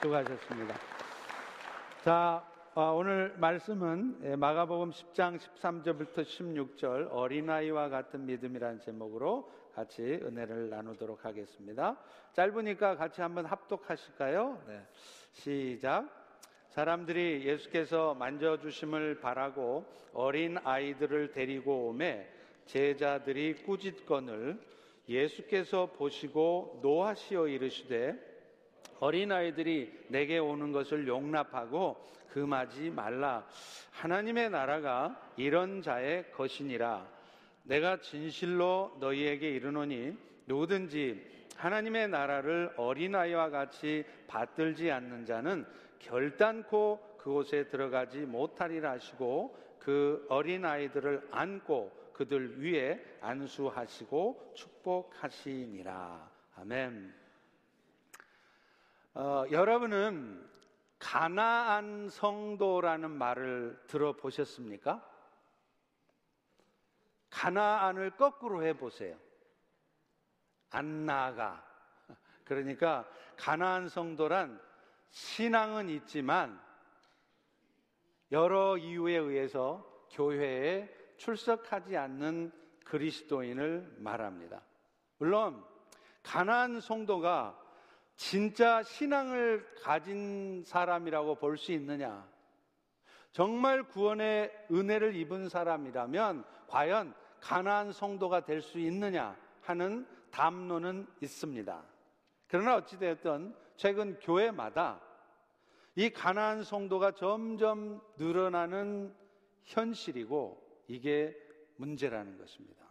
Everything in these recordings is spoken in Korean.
수고하셨습니다. 자, 어, 오늘 말씀은 예, 마가복음 10장 13절부터 16절 어린아이와 같은 믿음이라는 제목으로 같이 은혜를 나누도록 하겠습니다. 짧으니까 같이 한번 합독하실까요? 네. 시작. 사람들이 예수께서 만져주심을 바라고 어린 아이들을 데리고 오매 제자들이 꾸짖건을 예수께서 보시고 노하시어 이르시되 어린아이들이 내게 오는 것을 용납하고 금하지 말라. 하나님의 나라가 이런 자의 것이니라. 내가 진실로 너희에게 이르노니 누구든지 하나님의 나라를 어린아이와 같이 받들지 않는 자는 결단코 그곳에 들어가지 못하리라 하시고 그 어린아이들을 안고 그들 위에 안수하시고 축복하시니라. 아멘. 어, 여러분은 가나안 성도라는 말을 들어보셨습니까? 가나안을 거꾸로 해보세요. 안 나가. 그러니까 가나안 성도란 신앙은 있지만 여러 이유에 의해서 교회에 출석하지 않는 그리스도인을 말합니다. 물론 가나안 성도가 진짜 신앙을 가진 사람이라고 볼 수 있느냐? 정말 구원의 은혜를 입은 사람이라면 과연 가나안 성도가 될 수 있느냐 하는 담론은 있습니다. 그러나 어찌되었든 최근 교회마다 이 가나안 성도가 점점 늘어나는 현실이고 이게 문제라는 것입니다.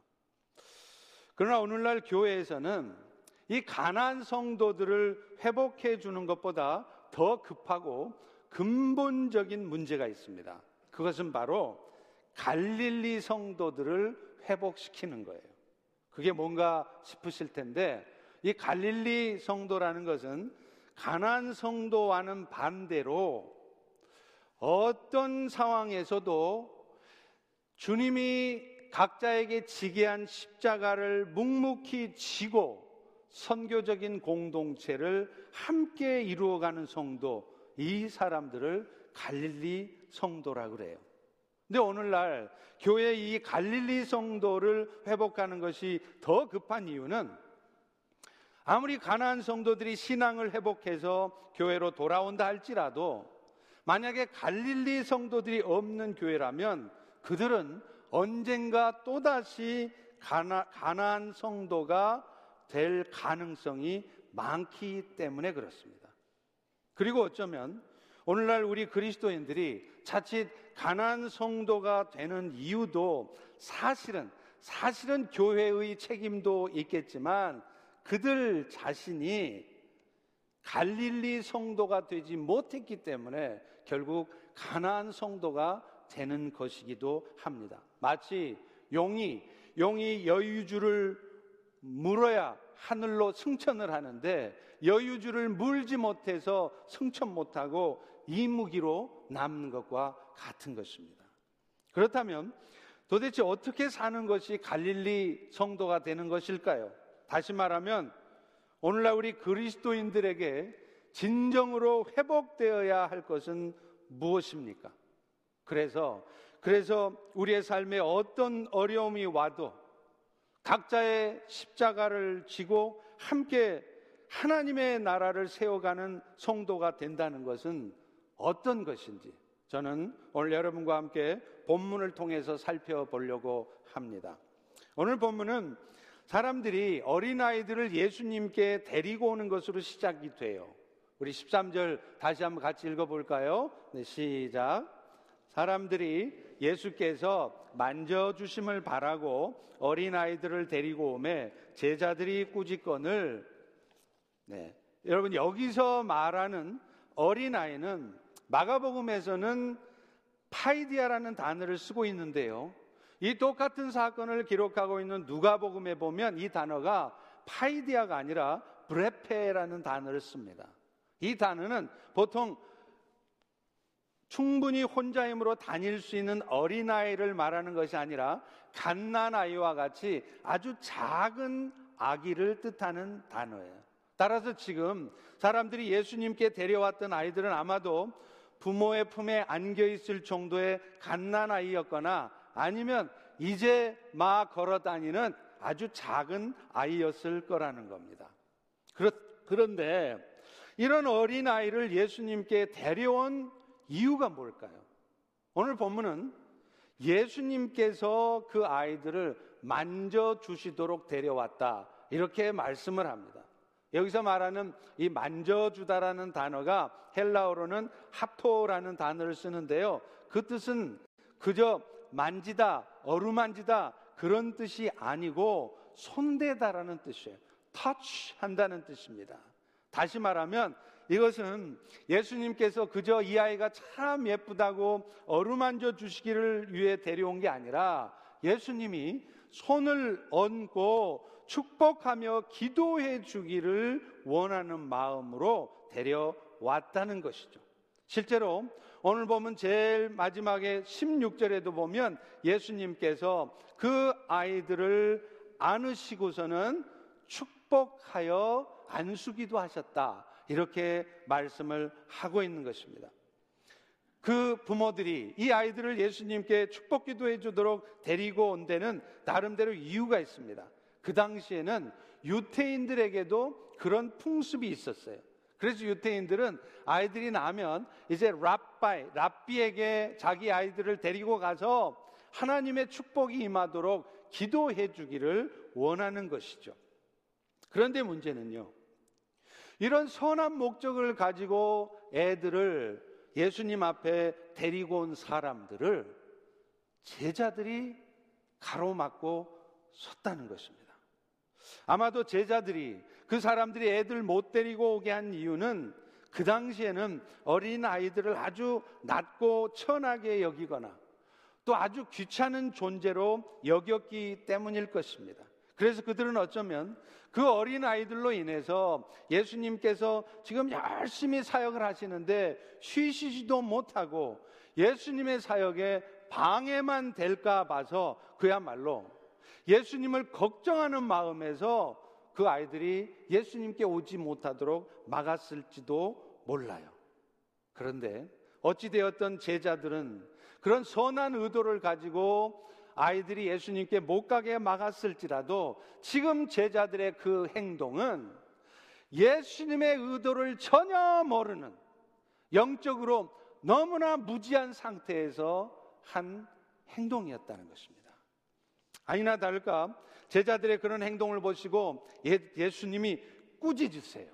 그러나 오늘날 교회에서는 이 가난 성도들을 회복해 주는 것보다 더 급하고 근본적인 문제가 있습니다. 그것은 바로 갈릴리 성도들을 회복시키는 거예요. 그게 뭔가 싶으실 텐데 이 갈릴리 성도라는 것은 가난 성도와는 반대로 어떤 상황에서도 주님이 각자에게 지게 한 십자가를 묵묵히 지고 선교적인 공동체를 함께 이루어가는 성도, 이 사람들을 갈릴리 성도라 그래요. 근데 오늘날 교회 이 갈릴리 성도를 회복하는 것이 더 급한 이유는 아무리 가난한 성도들이 신앙을 회복해서 교회로 돌아온다 할지라도 만약에 갈릴리 성도들이 없는 교회라면 그들은 언젠가 또다시 가나, 가난 성도가 될 가능성이 많기 때문에 그렇습니다. 그리고 어쩌면 오늘날 우리 그리스도인들이 자칫 가난 성도가 되는 이유도 사실은 사실은 교회의 책임도 있겠지만 그들 자신이 갈릴리 성도가 되지 못했기 때문에 결국 가난 성도가 되는 것이기도 합니다. 마치 용이 용이 여유주를 물어야 하늘로 승천을 하는데 여유주를 물지 못해서 승천 못하고 이무기로 남는 것과 같은 것입니다. 그렇다면 도대체 어떻게 사는 것이 갈릴리 성도가 되는 것일까요? 다시 말하면 오늘날 우리 그리스도인들에게 진정으로 회복되어야 할 것은 무엇입니까? 그래서 그래서 우리의 삶에 어떤 어려움이 와도 각자의 십자가를 지고 함께 하나님의 나라를 세워가는 성도가 된다는 것은 어떤 것인지 저는 오늘 여러분과 함께 본문을 통해서 살펴보려고 합니다. 오늘 본문은 사람들이 어린아이들을 예수님께 데리고 오는 것으로 시작이 돼요. 우리 13절 다시 한번 같이 읽어볼까요? 네, 시작. 사람들이 예수께서 만져주심을 바라고 어린아이들을 데리고 오매 제자들이 꾸짖건을 네. 여러분 여기서 말하는 어린아이는 마가복음에서는 파이디아라는 단어를 쓰고 있는데요. 이 똑같은 사건을 기록하고 있는 누가복음에 보면 이 단어가 파이디아가 아니라 브레페라는 단어를 씁니다. 이 단어는 보통 충분히 혼자 힘으로 다닐 수 있는 어린아이를 말하는 것이 아니라 갓난아이와 같이 아주 작은 아기를 뜻하는 단어예요. 따라서 지금 사람들이 예수님께 데려왔던 아이들은 아마도 부모의 품에 안겨 있을 정도의 갓난 아이였거나 아니면 이제 막 걸어 다니는 아주 작은 아이였을 거라는 겁니다. 그런데 이런 어린 아이를 예수님께 데려온 이유가 뭘까요? 오늘 본문은 예수님께서 그 아이들을 만져 주시도록 데려왔다. 이렇게 말씀을 합니다. 여기서 말하는 이 만져주다라는 단어가 헬라어로는 하토라는 단어를 쓰는데요. 그 뜻은 그저 만지다, 어루만지다 그런 뜻이 아니고 손대다라는 뜻이에요. 터치 한다는 뜻입니다. 다시 말하면 이것은 예수님께서 그저 이 아이가 참 예쁘다고 어루만져 주시기를 위해 데려온 게 아니라 예수님이 손을 얹고 축복하며 기도해 주기를 원하는 마음으로 데려왔다는 것이죠. 실제로 오늘 보면 제일 마지막에 16절에도 보면 예수님께서 그 아이들을 안으시고서는 축복하여 안수기도 하셨다. 이렇게 말씀을 하고 있는 것입니다. 그 부모들이 이 아이들을 예수님께 축복 기도해 주도록 데리고 온 데는 나름대로 이유가 있습니다. 그 당시에는 유태인들에게도 그런 풍습이 있었어요. 그래서 유태인들은 아이들이 나면 이제 랍바이, 랍비에게 자기 아이들을 데리고 가서 하나님의 축복이 임하도록 기도해 주기를 원하는 것이죠. 그런데 문제는요. 이런 선한 목적을 가지고 애들을 예수님 앞에 데리고 온 사람들을 제자들이 가로막고 섰다는 것입니다. 아마도 제자들이 그 사람들이 애들 못 데리고 오게 한 이유는 그 당시에는 어린 아이들을 아주 낮고 천하게 여기거나 또 아주 귀찮은 존재로 여겼기 때문일 것입니다. 그래서 그들은 어쩌면 그 어린 아이들로 인해서 예수님께서 지금 열심히 사역을 하시는데 쉬시지도 못하고 예수님의 사역에 방해만 될까 봐서 그야말로 예수님을 걱정하는 마음에서 그 아이들이 예수님께 오지 못하도록 막았을지도 몰라요. 그런데 어찌되었던 제자들은 그런 선한 의도를 가지고 아이들이 예수님께 못 가게 막았을지라도 지금 제자들의 그 행동은 예수님의 의도를 전혀 모르는 영적으로 너무나 무지한 상태에서 한 행동이었다는 것입니다. 아니나 다를까 제자들의 그런 행동을 보시고 예, 수님이 꾸짖으세요.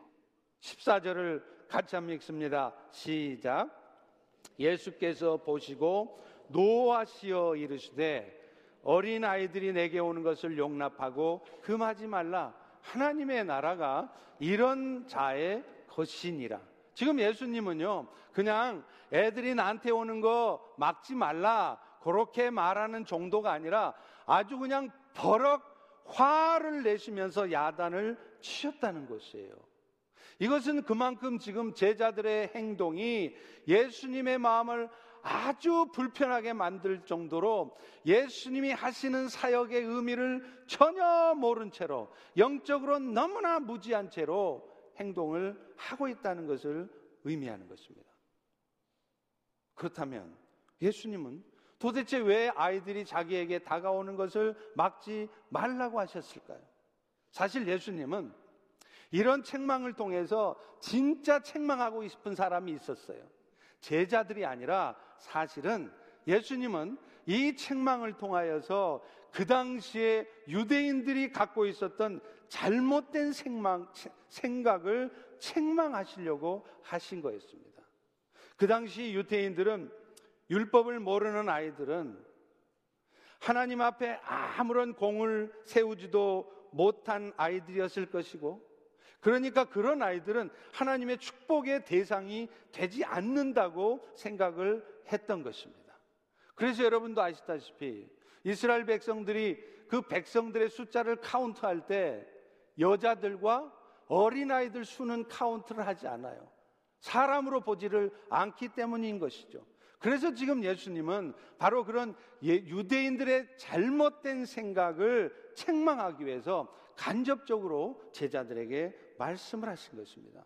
14절을 같이 한번 읽습니다. 시작. 예수께서 보시고 노하시어 이르시되 어린 아이들이 내게 오는 것을 용납하고 금하지 말라. 하나님의 나라가 이런 자의 것이니라. 지금 예수님은요, 그냥 애들이 나한테 오는 거 막지 말라. 그렇게 말하는 정도가 아니라 아주 그냥 버럭 화를 내시면서 야단을 치셨다는 것이에요. 이것은 그만큼 지금 제자들의 행동이 예수님의 마음을 아주 불편하게 만들 정도로 예수님이 하시는 사역의 의미를 전혀 모른 채로 영적으로 너무나 무지한 채로 행동을 하고 있다는 것을 의미하는 것입니다. 그렇다면 예수님은 도대체 왜 아이들이 자기에게 다가오는 것을 막지 말라고 하셨을까요? 사실 예수님은 이런 책망을 통해서 진짜 책망하고 싶은 사람이 있었어요. 제자들이 아니라 사실은 예수님은 이 책망을 통하여서 그 당시에 유대인들이 갖고 있었던 잘못된 생망, 생각을 책망하시려고 하신 거였습니다. 그 당시 유대인들은 율법을 모르는 아이들은 하나님 앞에 아무런 공을 세우지도 못한 아이들이었을 것이고 그러니까 그런 아이들은 하나님의 축복의 대상이 되지 않는다고 생각을 했던 것입니다. 그래서 여러분도 아시다시피 이스라엘 백성들이 그 백성들의 숫자를 카운트할 때 여자들과 어린아이들 수는 카운트를 하지 않아요. 사람으로 보지를 않기 때문인 것이죠. 그래서 지금 예수님은 바로 그런 예, 유대인들의 잘못된 생각을 책망하기 위해서 간접적으로 제자들에게 말씀을 하신 것입니다.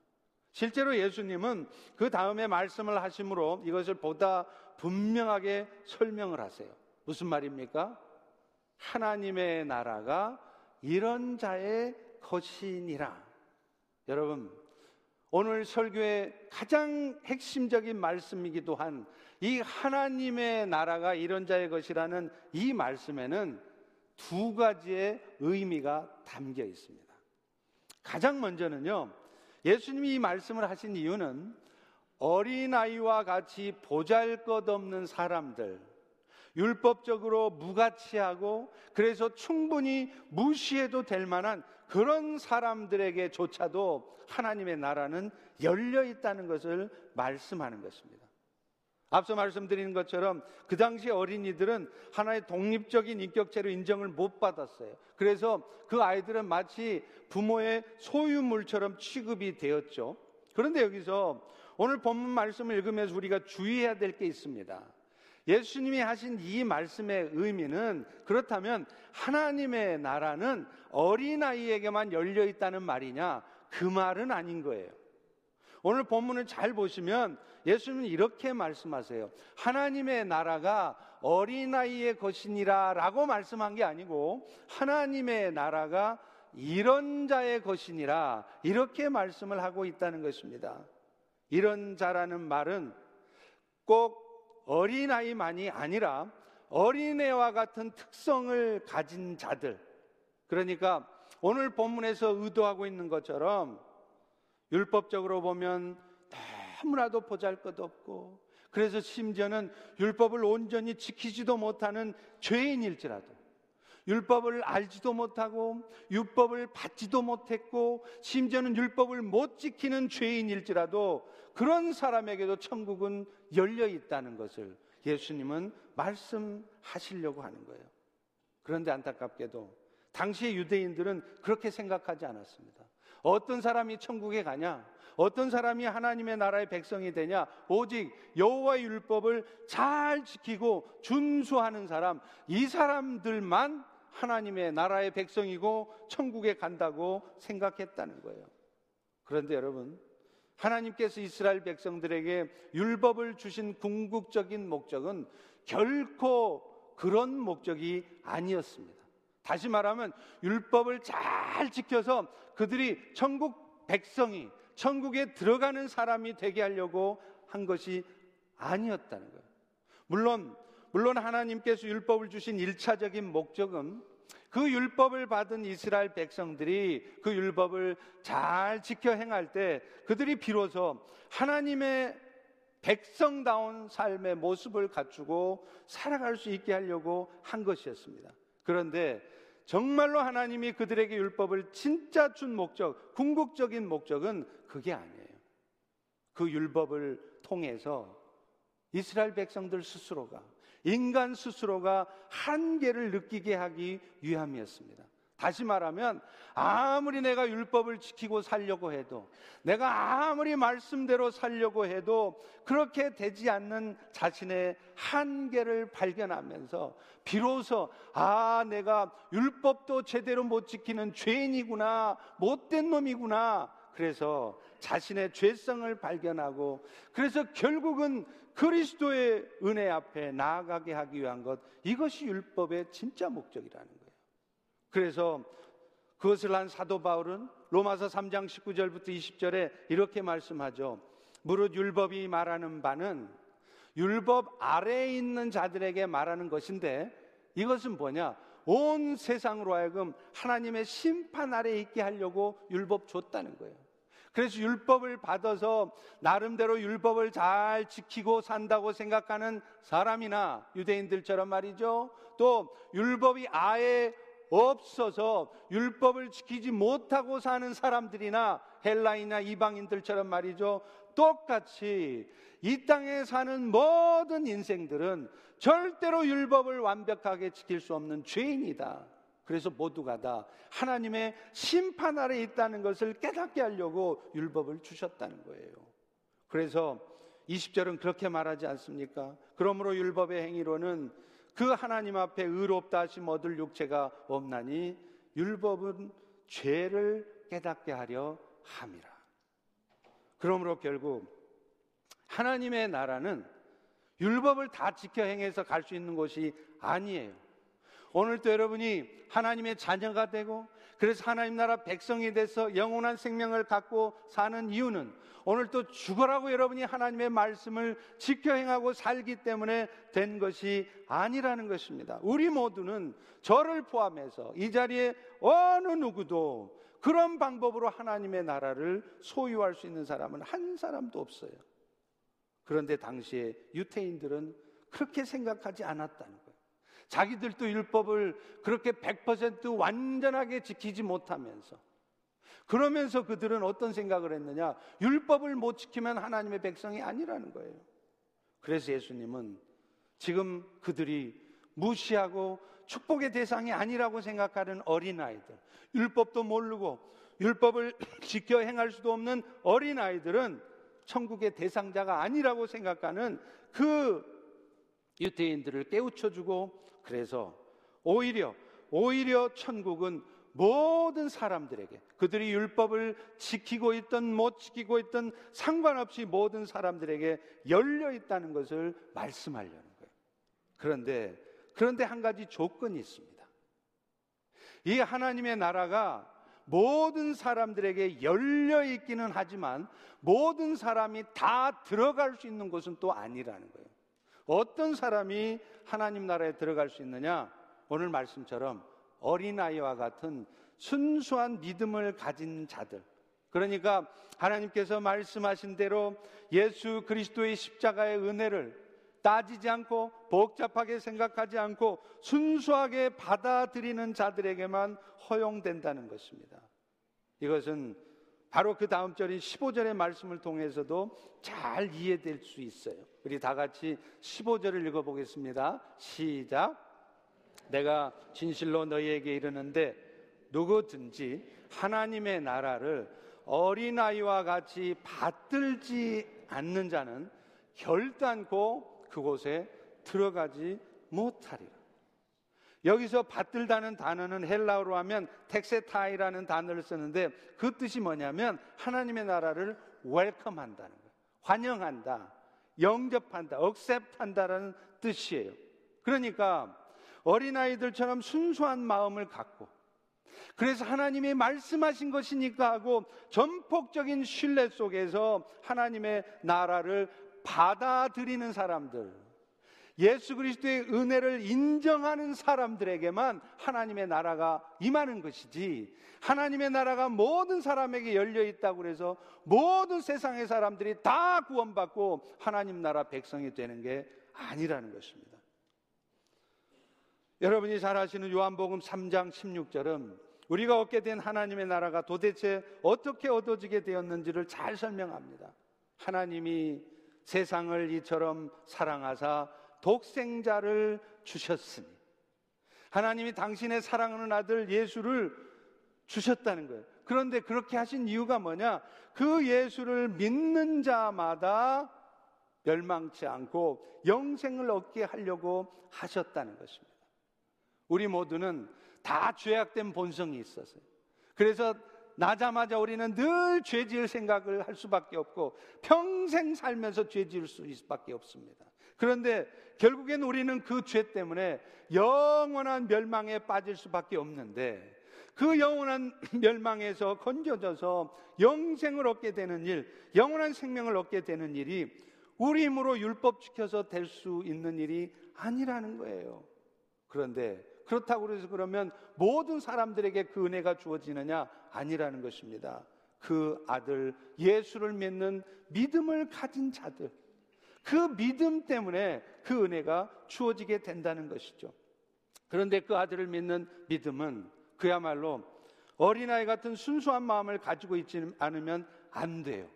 실제로 예수님은 그 다음에 말씀을 하심으로 이것을 보다 분명하게 설명을 하세요. 무슨 말입니까? 하나님의 나라가 이런 자의 것이니라. 여러분, 오늘 설교의 가장 핵심적인 말씀이기도 한 이 하나님의 나라가 이런 자의 것이라는 이 말씀에는 두 가지의 의미가 담겨 있습니다. 가장 먼저는요, 예수님이 이 말씀을 하신 이유는 어린아이와 같이 보잘 것 없는 사람들, 율법적으로 무가치하고 그래서 충분히 무시해도 될 만한 그런 사람들에게조차도 하나님의 나라는 열려 있다는 것을 말씀하는 것입니다. 앞서 말씀드린 것처럼 그 당시 어린이들은 하나의 독립적인 인격체로 인정을 못 받았어요. 그래서 그 아이들은 마치 부모의 소유물처럼 취급이 되었죠. 그런데 여기서 오늘 본문 말씀을 읽으면서 우리가 주의해야 될 게 있습니다. 예수님이 하신 이 말씀의 의미는 그렇다면 하나님의 나라는 어린아이에게만 열려 있다는 말이냐? 그 말은 아닌 거예요. 오늘 본문을 잘 보시면 예수님은 이렇게 말씀하세요. 하나님의 나라가 어린아이의 것이니라 라고 말씀한 게 아니고 하나님의 나라가 이런 자의 것이니라 이렇게 말씀을 하고 있다는 것입니다. 이런 자라는 말은 꼭 어린아이만이 아니라 어린애와 같은 특성을 가진 자들. 그러니까 오늘 본문에서 의도하고 있는 것처럼 율법적으로 보면 너무나도 보잘 것 없고 그래서 심지어는 율법을 온전히 지키지도 못하는 죄인일지라도 율법을 알지도 못하고 율법을 받지도 못했고 심지어는 율법을 못 지키는 죄인일지라도 그런 사람에게도 천국은 열려 있다는 것을 예수님은 말씀하시려고 하는 거예요. 그런데 안타깝게도 당시의 유대인들은 그렇게 생각하지 않았습니다. 어떤 사람이 천국에 가냐? 어떤 사람이 하나님의 나라의 백성이 되냐? 오직 여호와의 율법을 잘 지키고 준수하는 사람, 이 사람들만 하나님의 나라의 백성이고 천국에 간다고 생각했다는 거예요. 그런데 여러분, 하나님께서 이스라엘 백성들에게 율법을 주신 궁극적인 목적은 결코 그런 목적이 아니었습니다. 다시 말하면 율법을 잘 지켜서 그들이 천국 백성이 천국에 들어가는 사람이 되게 하려고 한 것이 아니었다는 거예요. 물론 물론 하나님께서 율법을 주신 일차적인 목적은 그 율법을 받은 이스라엘 백성들이 그 율법을 잘 지켜 행할 때 그들이 비로소 하나님의 백성다운 삶의 모습을 갖추고 살아갈 수 있게 하려고 한 것이었습니다. 그런데 정말로 하나님이 그들에게 율법을 진짜 준 목적, 궁극적인 목적은 그게 아니에요. 그 율법을 통해서 이스라엘 백성들 스스로가 인간 스스로가 한계를 느끼게 하기 위함이었습니다. 다시 말하면 아무리 내가 율법을 지키고 살려고 해도 내가 아무리 말씀대로 살려고 해도 그렇게 되지 않는 자신의 한계를 발견하면서 비로소 아 내가 율법도 제대로 못 지키는 죄인이구나 못된 놈이구나 그래서 자신의 죄성을 발견하고 그래서 결국은 그리스도의 은혜 앞에 나아가게 하기 위한 것 이것이 율법의 진짜 목적이라는 거예요. 그래서 그것을 한 사도 바울은 로마서 3장 19절부터 20절에 이렇게 말씀하죠. 무릇 율법이 말하는 바는 율법 아래에 있는 자들에게 말하는 것인데 이것은 뭐냐? 온 세상으로 하여금 하나님의 심판 아래에 있게 하려고 율법 줬다는 거예요. 그래서 율법을 받아서 나름대로 율법을 잘 지키고 산다고 생각하는 사람이나 유대인들처럼 말이죠. 또 율법이 아예 없어서 율법을 지키지 못하고 사는 사람들이나 헬라이나 이방인들처럼 말이죠. 똑같이 이 땅에 사는 모든 인생들은 절대로 율법을 완벽하게 지킬 수 없는 죄인이다. 그래서 모두가 다 하나님의 심판 아래 있다는 것을 깨닫게 하려고 율법을 주셨다는 거예요. 그래서 20절은 그렇게 말하지 않습니까? 그러므로 율법의 행위로는 그 하나님 앞에 의롭다 하심 얻을 육체가 없나니 율법은 죄를 깨닫게 하려 함이라. 그러므로 결국 하나님의 나라는 율법을 다 지켜 행해서 갈 수 있는 곳이 아니에요. 오늘도 여러분이 하나님의 자녀가 되고 그래서 하나님 나라 백성이 돼서 영원한 생명을 갖고 사는 이유는 오늘 또 죽어라고 여러분이 하나님의 말씀을 지켜 행하고 살기 때문에 된 것이 아니라는 것입니다. 우리 모두는 저를 포함해서 이 자리에 어느 누구도 그런 방법으로 하나님의 나라를 소유할 수 있는 사람은 한 사람도 없어요. 그런데 당시에 유태인들은 그렇게 생각하지 않았다는. 자기들도 율법을 그렇게 100% 완전하게 지키지 못하면서 그러면서 그들은 어떤 생각을 했느냐? 율법을 못 지키면 하나님의 백성이 아니라는 거예요. 그래서 예수님은 지금 그들이 무시하고 축복의 대상이 아니라고 생각하는 어린아이들, 율법도 모르고 율법을 지켜 행할 수도 없는 어린아이들은 천국의 대상자가 아니라고 생각하는 그 유대인들을 깨우쳐주고 그래서 오히려 오히려 천국은 모든 사람들에게 그들이 율법을 지키고 있던 못 지키고 있던 상관없이 모든 사람들에게 열려 있다는 것을 말씀하려는 거예요. 그런데 그런데 한 가지 조건이 있습니다. 이 하나님의 나라가 모든 사람들에게 열려 있기는 하지만 모든 사람이 다 들어갈 수 있는 곳은 또 아니라는 거예요. 어떤 사람이 하나님 나라에 들어갈 수 있느냐? 오늘 말씀처럼 어린아이와 같은 순수한 믿음을 가진 자들. 그러니까 하나님께서 말씀하신 대로 예수 그리스도의 십자가의 은혜를 따지지 않고 복잡하게 생각하지 않고 순수하게 받아들이는 자들에게만 허용된다는 것입니다. 이것은 바로 그 다음 절인 15절의 말씀을 통해서도 잘 이해될 수 있어요. 우리 다 같이 15절을 읽어보겠습니다. 시작. 내가 진실로 너희에게 이르는데 누구든지 하나님의 나라를 어린아이와 같이 받들지 않는 자는 결단코 그곳에 들어가지 못하리라. 여기서 받들다는 단어는 헬라어로 하면 텍세타이라는 단어를 쓰는데 그 뜻이 뭐냐면 하나님의 나라를 웰컴한다는 거예요. 환영한다, 영접한다, 억셉한다라는 뜻이에요. 그러니까 어린아이들처럼 순수한 마음을 갖고 그래서 하나님이 말씀하신 것이니까 하고 전폭적인 신뢰 속에서 하나님의 나라를 받아들이는 사람들, 예수 그리스도의 은혜를 인정하는 사람들에게만 하나님의 나라가 임하는 것이지, 하나님의 나라가 모든 사람에게 열려 있다고 해서 모든 세상의 사람들이 다 구원받고 하나님 나라 백성이 되는 게 아니라는 것입니다. 여러분이 잘 아시는 요한복음 3장 16절은 우리가 얻게 된 하나님의 나라가 도대체 어떻게 얻어지게 되었는지를 잘 설명합니다. 하나님이 세상을 이처럼 사랑하사 독생자를 주셨으니 하나님이 당신의 사랑하는 아들 예수를 주셨다는 거예요. 그런데 그렇게 하신 이유가 뭐냐? 그 예수를 믿는 자마다 멸망치 않고 영생을 얻게 하려고 하셨다는 것입니다. 우리 모두는 다 죄악된 본성이 있었어요. 그래서 나자마자 우리는 늘 죄 지을 생각을 할 수밖에 없고 평생 살면서 죄 지을 수밖에 없습니다. 그런데 결국엔 우리는 그 죄 때문에 영원한 멸망에 빠질 수밖에 없는데 그 영원한 멸망에서 건져져서 영생을 얻게 되는 일, 영원한 생명을 얻게 되는 일이 우리 힘으로 율법 지켜서 될 수 있는 일이 아니라는 거예요. 그런데 그렇다고 해서 그러면 모든 사람들에게 그 은혜가 주어지느냐? 아니라는 것입니다. 그 아들 예수를 믿는 믿음을 가진 자들. 그 믿음 때문에 그 은혜가 주어지게 된다는 것이죠. 그런데 그 아들을 믿는 믿음은 그야말로 어린아이 같은 순수한 마음을 가지고 있지 않으면 안 돼요.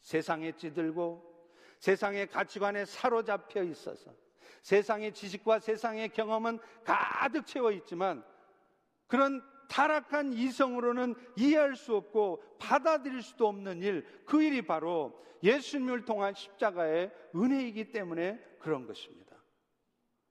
세상에 찌들고 세상의 가치관에 사로잡혀 있어서 세상의 지식과 세상의 경험은 가득 채워 있지만 그런 타락한 이성으로는 이해할 수 없고 받아들일 수도 없는 일, 그 일이 바로 예수님을 통한 십자가의 은혜이기 때문에 그런 것입니다.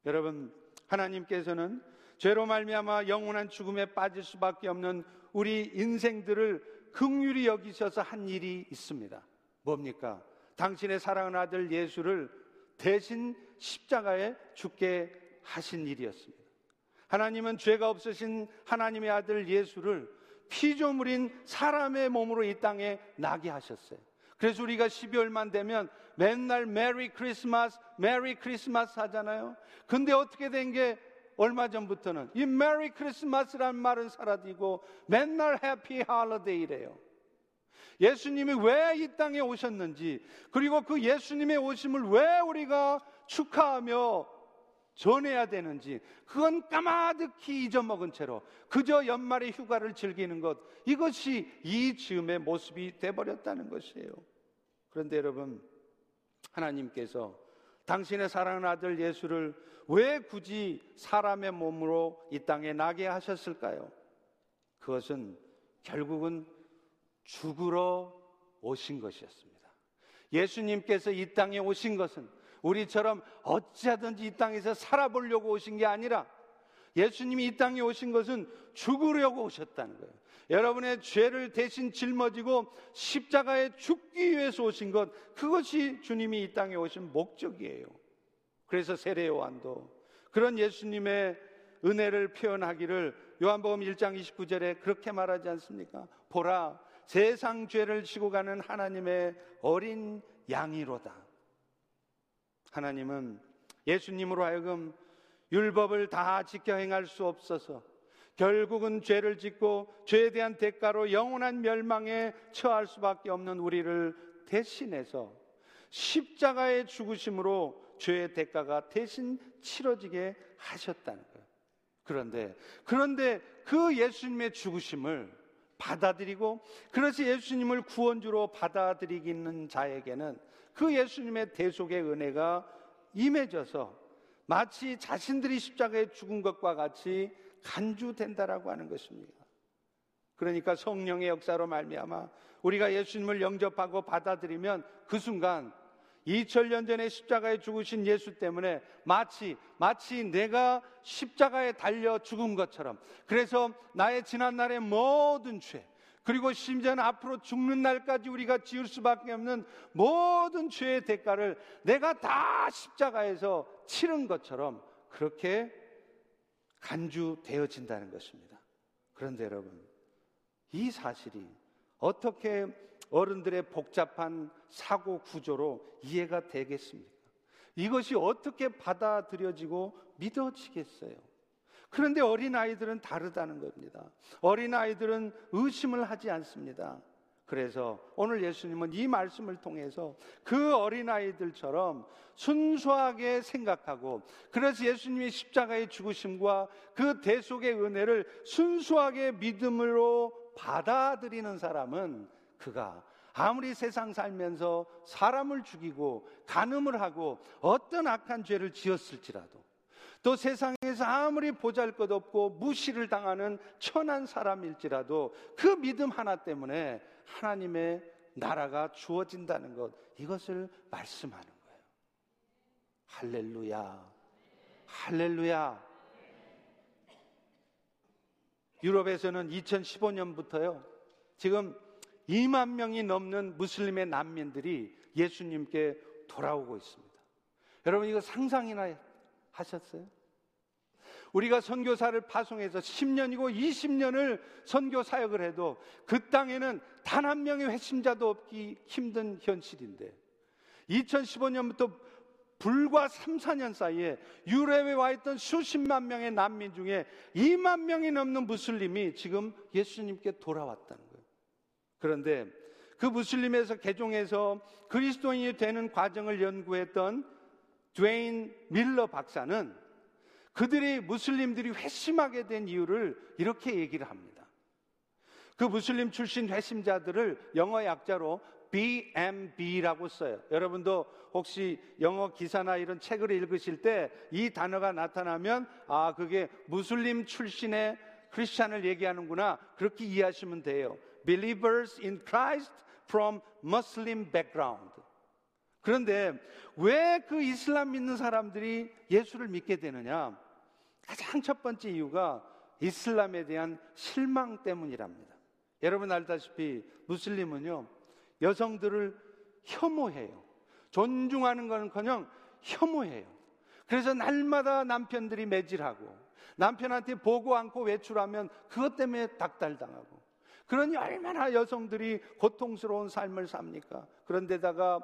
여러분, 하나님께서는 죄로 말미암아 영원한 죽음에 빠질 수밖에 없는 우리 인생들을 극률이 여기셔서 한 일이 있습니다. 뭡니까? 당신의 사랑하는 아들 예수를 대신 십자가에 죽게 하신 일이었습니다. 하나님은 죄가 없으신 하나님의 아들 예수를 피조물인 사람의 몸으로 이 땅에 나게 하셨어요. 그래서 우리가 12월만 되면 맨날 Merry Christmas, Merry Christmas 하잖아요. 근데 어떻게 된 게 얼마 전부터는 이 Merry Christmas라는 말은 사라지고 맨날 Happy Holiday래요. 예수님이 왜 이 땅에 오셨는지, 그리고 그 예수님의 오심을 왜 우리가 축하하며 전해야 되는지, 그건 까마득히 잊어먹은 채로 그저 연말의 휴가를 즐기는 것, 이것이 이 즈음의 모습이 돼버렸다는 것이에요. 그런데 여러분, 하나님께서 당신의 사랑하는 아들 예수를 왜 굳이 사람의 몸으로 이 땅에 나게 하셨을까요? 그것은 결국은 죽으러 오신 것이었습니다. 예수님께서 이 땅에 오신 것은 우리처럼 어찌하든지 이 땅에서 살아보려고 오신 게 아니라 예수님이 이 땅에 오신 것은 죽으려고 오셨다는 거예요. 여러분의 죄를 대신 짊어지고 십자가에 죽기 위해서 오신 것, 그것이 주님이 이 땅에 오신 목적이에요. 그래서 세례 요한도 그런 예수님의 은혜를 표현하기를 요한복음 1장 29절에 그렇게 말하지 않습니까? 보라, 세상 죄를 지고 가는 하나님의 어린 양이로다. 하나님은 예수님으로 하여금 율법을 다 지켜 행할 수 없어서 결국은 죄를 짓고 죄에 대한 대가로 영원한 멸망에 처할 수밖에 없는 우리를 대신해서 십자가의 죽으심으로 죄의 대가가 대신 치러지게 하셨다는 거예요. 그런데 그런데 그 예수님의 죽으심을 받아들이고 그래서 예수님을 구원주로 받아들이기는 자에게는 그 예수님의 대속의 은혜가 임해져서 마치 자신들이 십자가에 죽은 것과 같이 간주된다라고 하는 것입니다. 그러니까 성령의 역사로 말미암아 우리가 예수님을 영접하고 받아들이면 그 순간 2000년 전에 십자가에 죽으신 예수 때문에 마치 마치 내가 십자가에 달려 죽은 것처럼 그래서 나의 지난날의 모든 죄 그리고 심지어는 앞으로 죽는 날까지 우리가 지을 수밖에 없는 모든 죄의 대가를 내가 다 십자가에서 치른 것처럼 그렇게 간주되어진다는 것입니다. 그런데 여러분, 이 사실이 어떻게 어른들의 복잡한 사고 구조로 이해가 되겠습니까? 이것이 어떻게 받아들여지고 믿어지겠어요? 그런데 어린아이들은 다르다는 겁니다. 어린아이들은 의심을 하지 않습니다. 그래서 오늘 예수님은 이 말씀을 통해서 그 어린아이들처럼 순수하게 생각하고 그래서 예수님의 십자가의 죽으심과 그 대속의 은혜를 순수하게 믿음으로 받아들이는 사람은 그가 아무리 세상 살면서 사람을 죽이고 간음을 하고 어떤 악한 죄를 지었을지라도 또 세상에서 아무리 보잘 것 없고 무시를 당하는 천한 사람일지라도 그 믿음 하나 때문에 하나님의 나라가 주어진다는 것 이것을 말씀하는 거예요. 할렐루야. 할렐루야. 유럽에서는 2015년부터요. 지금 2만 명이 넘는 무슬림의 난민들이 예수님께 돌아오고 있습니다. 여러분 이거 상상이나 하셨어요? 우리가 선교사를 파송해서 10년이고 20년을 선교 사역을 해도 그 땅에는 단 한 명의 회심자도 없기 힘든 현실인데 2015년부터 불과 3, 4년 사이에 유럽에 와 있던 수십만 명의 난민 중에 2만 명이 넘는 무슬림이 지금 예수님께 돌아왔다는 거예요. 그런데 그 무슬림에서 개종해서 그리스도인이 되는 과정을 연구했던 드웨인 밀러 박사는 그들이 무슬림들이 회심하게 된 이유를 이렇게 얘기를 합니다. 그 무슬림 출신 회심자들을 영어 약자로 BMB라고 써요. 여러분도 혹시 영어 기사나 이런 책을 읽으실 때 이 단어가 나타나면 아, 그게 무슬림 출신의 크리스찬을 얘기하는구나. 그렇게 이해하시면 돼요. Believers in Christ from Muslim background. 그런데 왜 그 이슬람 믿는 사람들이 예수를 믿게 되느냐? 가장 첫 번째 이유가 이슬람에 대한 실망 때문이랍니다. 여러분 알다시피 무슬림은요, 여성들을 혐오해요. 존중하는 것은커녕 혐오해요. 그래서 날마다 남편들이 매질하고 남편한테 보고 않고 외출하면 그것 때문에 닥달당하고 그러니 얼마나 여성들이 고통스러운 삶을 삽니까? 그런데다가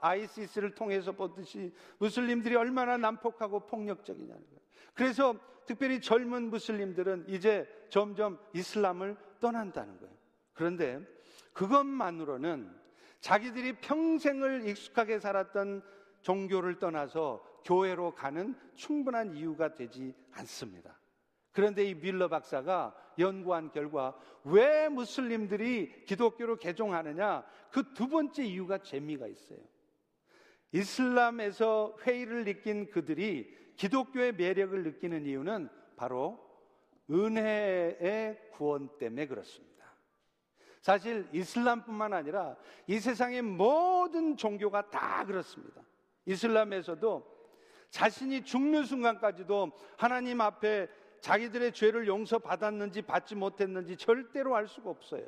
아이시스를 통해서 보듯이 무슬림들이 얼마나 난폭하고 폭력적이냐는 거예요. 그래서 특별히 젊은 무슬림들은 이제 점점 이슬람을 떠난다는 거예요. 그런데 그것만으로는 자기들이 평생을 익숙하게 살았던 종교를 떠나서 교회로 가는 충분한 이유가 되지 않습니다. 그런데 이 밀러 박사가 연구한 결과 왜 무슬림들이 기독교로 개종하느냐 그 두 번째 이유가 재미가 있어요. 이슬람에서 회의를 느낀 그들이 기독교의 매력을 느끼는 이유는 바로 은혜의 구원 때문에 그렇습니다. 사실 이슬람뿐만 아니라 이 세상의 모든 종교가 다 그렇습니다. 이슬람에서도 자신이 죽는 순간까지도 하나님 앞에 자기들의 죄를 용서받았는지 받지 못했는지 절대로 알 수가 없어요.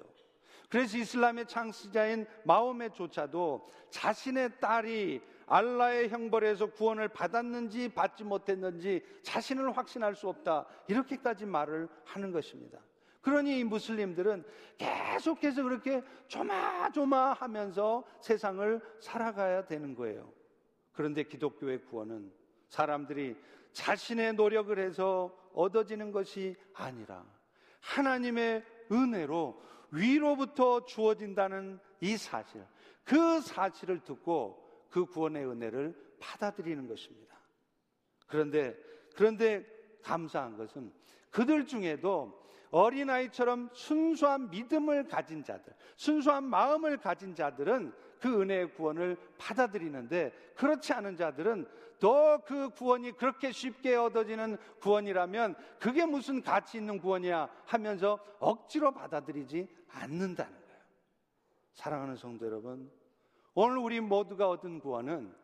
그래서 이슬람의 창시자인 마호메조차도 자신의 딸이 알라의 형벌에서 구원을 받았는지 받지 못했는지 자신을 확신할 수 없다. 이렇게까지 말을 하는 것입니다. 그러니 이 무슬림들은 계속해서 그렇게 조마조마 하면서 세상을 살아가야 되는 거예요. 그런데 기독교의 구원은 사람들이 자신의 노력을 해서 얻어지는 것이 아니라 하나님의 은혜로 위로부터 주어진다는 이 사실, 그 사실을 듣고 그 구원의 은혜를 받아들이는 것입니다. 그런데, 그런데 감사한 것은 그들 중에도 어린아이처럼 순수한 믿음을 가진 자들, 순수한 마음을 가진 자들은 그 은혜의 구원을 받아들이는데 그렇지 않은 자들은 또그 구원이 그렇게 쉽게 얻어지는 구원이라면 그게 무슨 가치 있는 구원이야 하면서 억지로 받아들이지 않는다는 거예요. 사랑하는 성도 여러분, 오늘 우리 모두가 얻은 구원은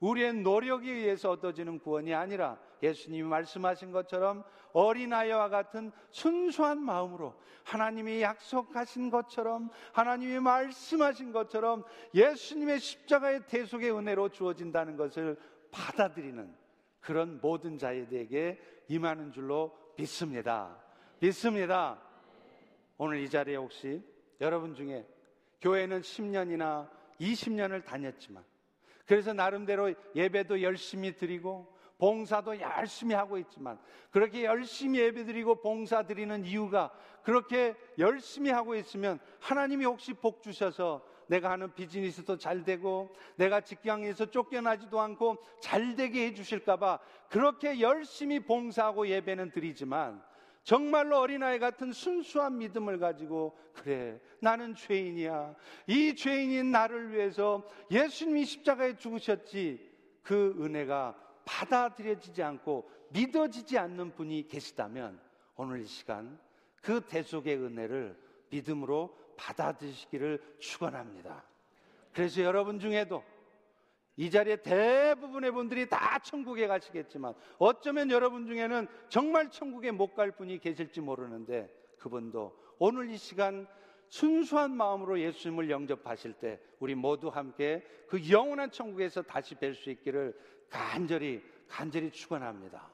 우리의 노력에 의해서 얻어지는 구원이 아니라 예수님이 말씀하신 것처럼 어린아이와 같은 순수한 마음으로 하나님이 약속하신 것처럼 하나님이 말씀하신 것처럼 예수님의 십자가의 대속의 은혜로 주어진다는 것을 받아들이는 그런 모든 자에게 임하는 줄로 믿습니다. 믿습니다. 오늘 이 자리에 혹시 여러분 중에 교회는 10년이나 20년을 다녔지만 그래서 나름대로 예배도 열심히 드리고 봉사도 열심히 하고 있지만 그렇게 열심히 예배 드리고 봉사 드리는 이유가 그렇게 열심히 하고 있으면 하나님이 혹시 복 주셔서 내가 하는 비즈니스도 잘 되고 내가 직장에서 쫓겨나지도 않고 잘 되게 해 주실까봐 그렇게 열심히 봉사하고 예배는 드리지만 정말로 어린아이 같은 순수한 믿음을 가지고 그래 나는 죄인이야. 이 죄인인 나를 위해서 예수님이 십자가에 죽으셨지 그 은혜가 받아들여지지 않고 믿어지지 않는 분이 계시다면 오늘 이 시간 그 대속의 은혜를 믿음으로 받아들이시기를 축원합니다. 그래서 여러분 중에도 이 자리에 대부분의 분들이 다 천국에 가시겠지만 어쩌면 여러분 중에는 정말 천국에 못 갈 분이 계실지 모르는데 그분도 오늘 이 시간 순수한 마음으로 예수님을 영접하실 때 우리 모두 함께 그 영원한 천국에서 다시 뵐 수 있기를 간절히 간절히 축원합니다.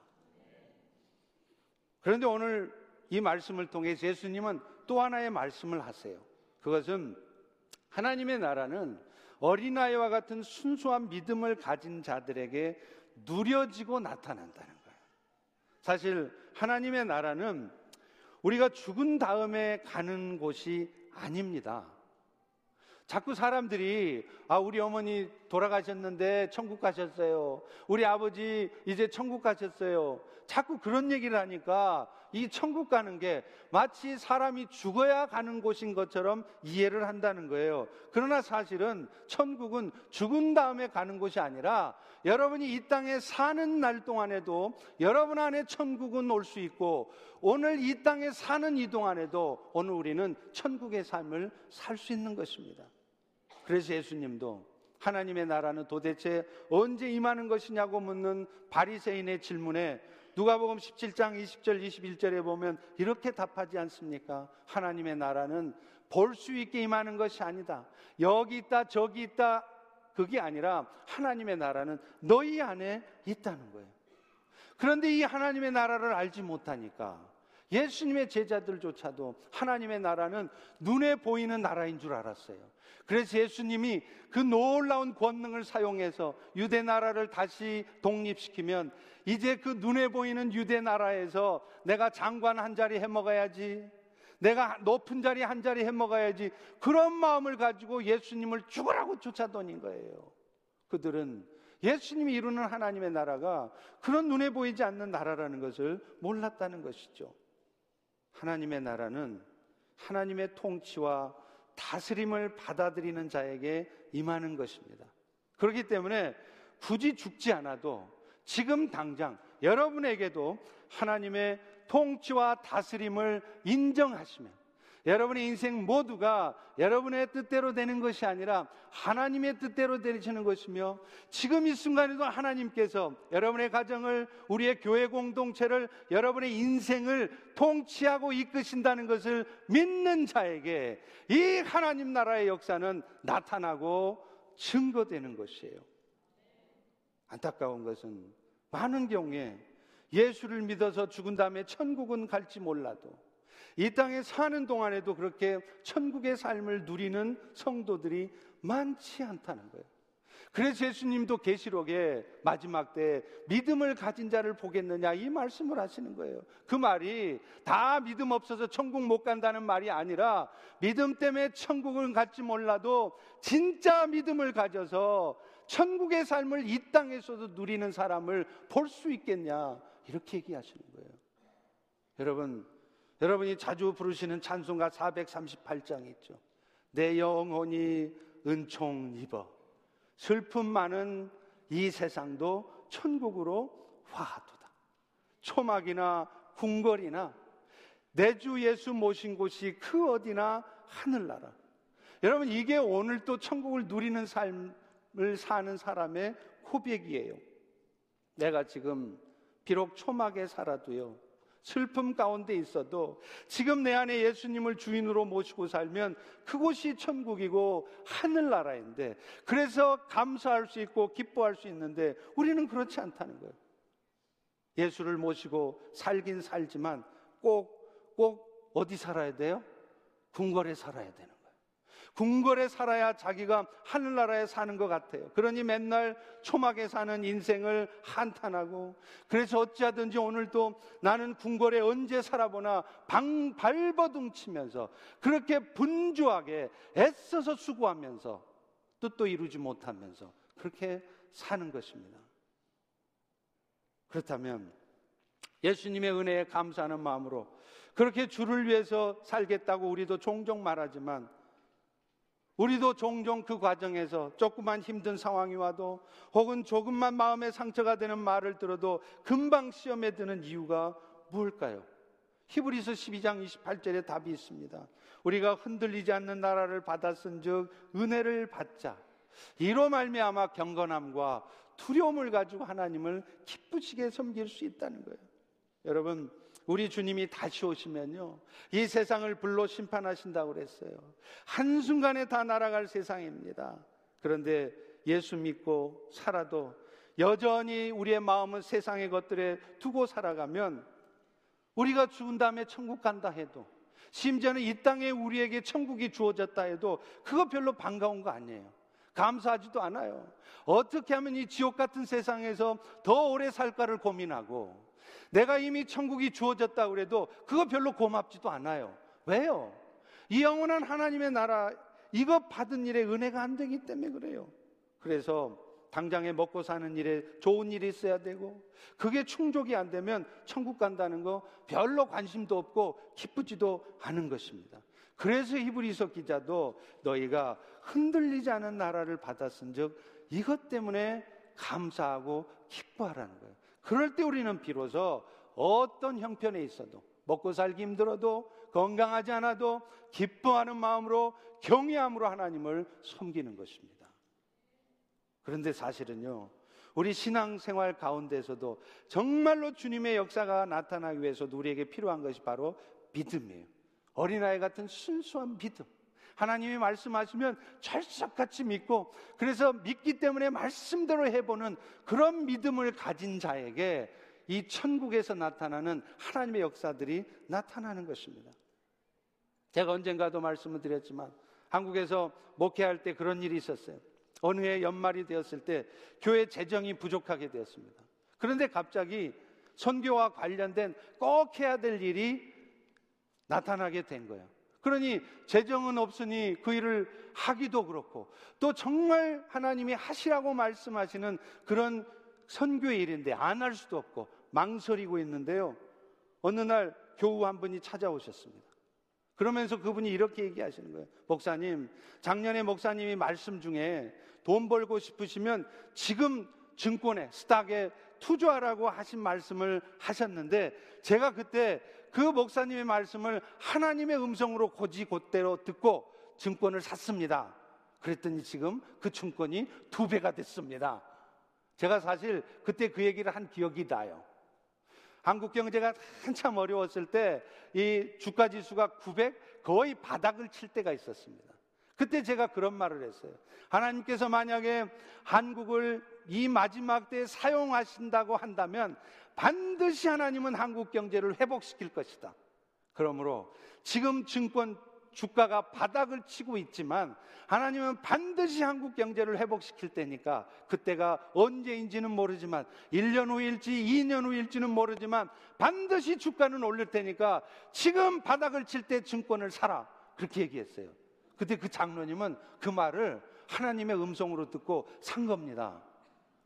그런데 오늘 이 말씀을 통해 예수님은 또 하나의 말씀을 하세요. 그것은 하나님의 나라는 어린아이와 같은 순수한 믿음을 가진 자들에게 누려지고 나타난다는 거예요. 사실 하나님의 나라는 우리가 죽은 다음에 가는 곳이 아닙니다. 자꾸 사람들이 아 우리 어머니 돌아가셨는데 천국 가셨어요. 우리 아버지 이제 천국 가셨어요. 자꾸 그런 얘기를 하니까 이 천국 가는 게 마치 사람이 죽어야 가는 곳인 것처럼 이해를 한다는 거예요. 그러나 사실은 천국은 죽은 다음에 가는 곳이 아니라 여러분이 이 땅에 사는 날 동안에도 여러분 안에 천국은 올 수 있고 오늘 이 땅에 사는 이 동안에도 오늘 우리는 천국의 삶을 살 수 있는 것입니다. 그래서 예수님도 하나님의 나라는 도대체 언제 임하는 것이냐고 묻는 바리새인의 질문에 누가복음 17장 20절 21절에 보면 이렇게 답하지 않습니까? 하나님의 나라는 볼 수 있게 임하는 것이 아니다. 여기 있다 저기 있다 그게 아니라 하나님의 나라는 너희 안에 있다는 거예요. 그런데 이 하나님의 나라를 알지 못하니까 예수님의 제자들조차도 하나님의 나라는 눈에 보이는 나라인 줄 알았어요. 그래서 예수님이 그 놀라운 권능을 사용해서 유대 나라를 다시 독립시키면 이제 그 눈에 보이는 유대 나라에서 내가 장관 한 자리 해 먹어야지. 내가 높은 자리 한 자리 해 먹어야지. 그런 마음을 가지고 예수님을 죽으라고 쫓아다닌 거예요. 그들은 예수님이 이루는 하나님의 나라가 그런 눈에 보이지 않는 나라라는 것을 몰랐다는 것이죠. 하나님의 나라는 하나님의 통치와 다스림을 받아들이는 자에게 임하는 것입니다. 그렇기 때문에 굳이 죽지 않아도 지금 당장 여러분에게도 하나님의 통치와 다스림을 인정하시면 여러분의 인생 모두가 여러분의 뜻대로 되는 것이 아니라 하나님의 뜻대로 되시는 것이며 지금 이 순간에도 하나님께서 여러분의 가정을 우리의 교회 공동체를 여러분의 인생을 통치하고 이끄신다는 것을 믿는 자에게 이 하나님 나라의 역사는 나타나고 증거되는 것이에요. 안타까운 것은 많은 경우에 예수를 믿어서 죽은 다음에 천국은 갈지 몰라도 이 땅에 사는 동안에도 그렇게 천국의 삶을 누리는 성도들이 많지 않다는 거예요. 그래서 예수님도 계시록에 마지막 때 믿음을 가진 자를 보겠느냐 이 말씀을 하시는 거예요. 그 말이 다 믿음 없어서 천국 못 간다는 말이 아니라 믿음 때문에 천국을 갈지 몰라도 진짜 믿음을 가져서 천국의 삶을 이 땅에서도 누리는 사람을 볼 수 있겠냐 이렇게 얘기하시는 거예요. 여러분 여러분이 자주 부르시는 찬송가 438장 있죠. 내 영혼이 은총 입어 슬픔 많은 이 세상도 천국으로 화두다. 초막이나 궁궐이나 내 주 예수 모신 곳이 그 어디나 하늘나라. 여러분 이게 오늘 또 천국을 누리는 삶을 사는 사람의 고백이에요. 내가 지금 비록 초막에 살아도요. 슬픔 가운데 있어도 지금 내 안에 예수님을 주인으로 모시고 살면 그곳이 천국이고 하늘나라인데 그래서 감사할 수 있고 기뻐할 수 있는데 우리는 그렇지 않다는 거예요. 예수를 모시고 살긴 살지만 꼭, 꼭 어디 살아야 돼요? 궁궐에 살아야 되는 궁궐에 살아야 자기가 하늘나라에 사는 것 같아요. 그러니 맨날 초막에 사는 인생을 한탄하고 그래서 어찌하든지 오늘도 나는 궁궐에 언제 살아보나 방 발버둥 치면서 그렇게 분주하게 애써서 수고하면서 뜻도 이루지 못하면서 그렇게 사는 것입니다. 그렇다면 예수님의 은혜에 감사하는 마음으로 그렇게 주를 위해서 살겠다고 우리도 종종 말하지만 우리도 종종 그 과정에서 조그만 힘든 상황이 와도 혹은 조금만 마음에 상처가 되는 말을 들어도 금방 시험에 드는 이유가 무엇일까요? 히브리서 12장 28절에 답이 있습니다. 우리가 흔들리지 않는 나라를 받았은즉 은혜를 받자. 이로 말미암아 경건함과 두려움을 가지고 하나님을 기쁘시게 섬길 수 있다는 거예요. 여러분 우리 주님이 다시 오시면요. 이 세상을 불로 심판하신다고 그랬어요. 한순간에 다 날아갈 세상입니다. 그런데 예수 믿고 살아도 여전히 우리의 마음은 세상의 것들에 두고 살아가면 우리가 죽은 다음에 천국 간다 해도 심지어는 이 땅에 우리에게 천국이 주어졌다 해도 그거 별로 반가운 거 아니에요. 감사하지도 않아요. 어떻게 하면 이 지옥 같은 세상에서 더 오래 살까를 고민하고 내가 이미 천국이 주어졌다 그래도 그거 별로 고맙지도 않아요. 왜요? 이 영원한 하나님의 나라 이거 받은 일에 은혜가 안 되기 때문에 그래요. 그래서 당장에 먹고 사는 일에 좋은 일이 있어야 되고 그게 충족이 안 되면 천국 간다는 거 별로 관심도 없고 기쁘지도 않은 것입니다. 그래서 히브리서 기자도 너희가 흔들리지 않은 나라를 받았은즉 이것 때문에 감사하고 기뻐하라는 거예요. 그럴 때 우리는 비로소 어떤 형편에 있어도 먹고 살기 힘들어도 건강하지 않아도 기뻐하는 마음으로 경외함으로 하나님을 섬기는 것입니다. 그런데 사실은요, 우리 신앙생활 가운데서도 정말로 주님의 역사가 나타나기 위해서도 우리에게 필요한 것이 바로 믿음이에요. 어린아이 같은 순수한 믿음. 하나님이 말씀하시면 철석같이 믿고 그래서 믿기 때문에 말씀대로 해보는 그런 믿음을 가진 자에게 이 천국에서 나타나는 하나님의 역사들이 나타나는 것입니다. 제가 언젠가도 말씀을 드렸지만 한국에서 목회할 때 그런 일이 있었어요. 어느 해 연말이 되었을 때 교회 재정이 부족하게 되었습니다. 그런데 갑자기 선교와 관련된 꼭 해야 될 일이 나타나게 된 거예요. 그러니 재정은 없으니 그 일을 하기도 그렇고 또 정말 하나님이 하시라고 말씀하시는 그런 선교의 일인데 안 할 수도 없고 망설이고 있는데요. 어느 날 교우 한 분이 찾아오셨습니다. 그러면서 그분이 이렇게 얘기하시는 거예요. 목사님, 작년에 목사님이 말씀 중에 돈 벌고 싶으시면 지금 증권에, 스탁에 투자하라고 하신 말씀을 하셨는데 제가 그때 그 목사님의 말씀을 하나님의 음성으로 고지 곧대로 듣고 증권을 샀습니다. 그랬더니 지금 그 증권이 두 배가 됐습니다. 제가 사실 그때 그 얘기를 한 기억이 나요. 한국 경제가 한참 어려웠을 때 이 주가 지수가 900 거의 바닥을 칠 때가 있었습니다. 그때 제가 그런 말을 했어요. 하나님께서 만약에 한국을 이 마지막 때에 사용하신다고 한다면 반드시 하나님은 한국 경제를 회복시킬 것이다. 그러므로 지금 증권 주가가 바닥을 치고 있지만 하나님은 반드시 한국 경제를 회복시킬 때니까 그때가 언제인지는 모르지만 1년 후일지 2년 후일지는 모르지만 반드시 주가는 올릴 테니까 지금 바닥을 칠 때 증권을 사라. 그렇게 얘기했어요. 그때 그 장로님은 그 말을 하나님의 음성으로 듣고 산 겁니다.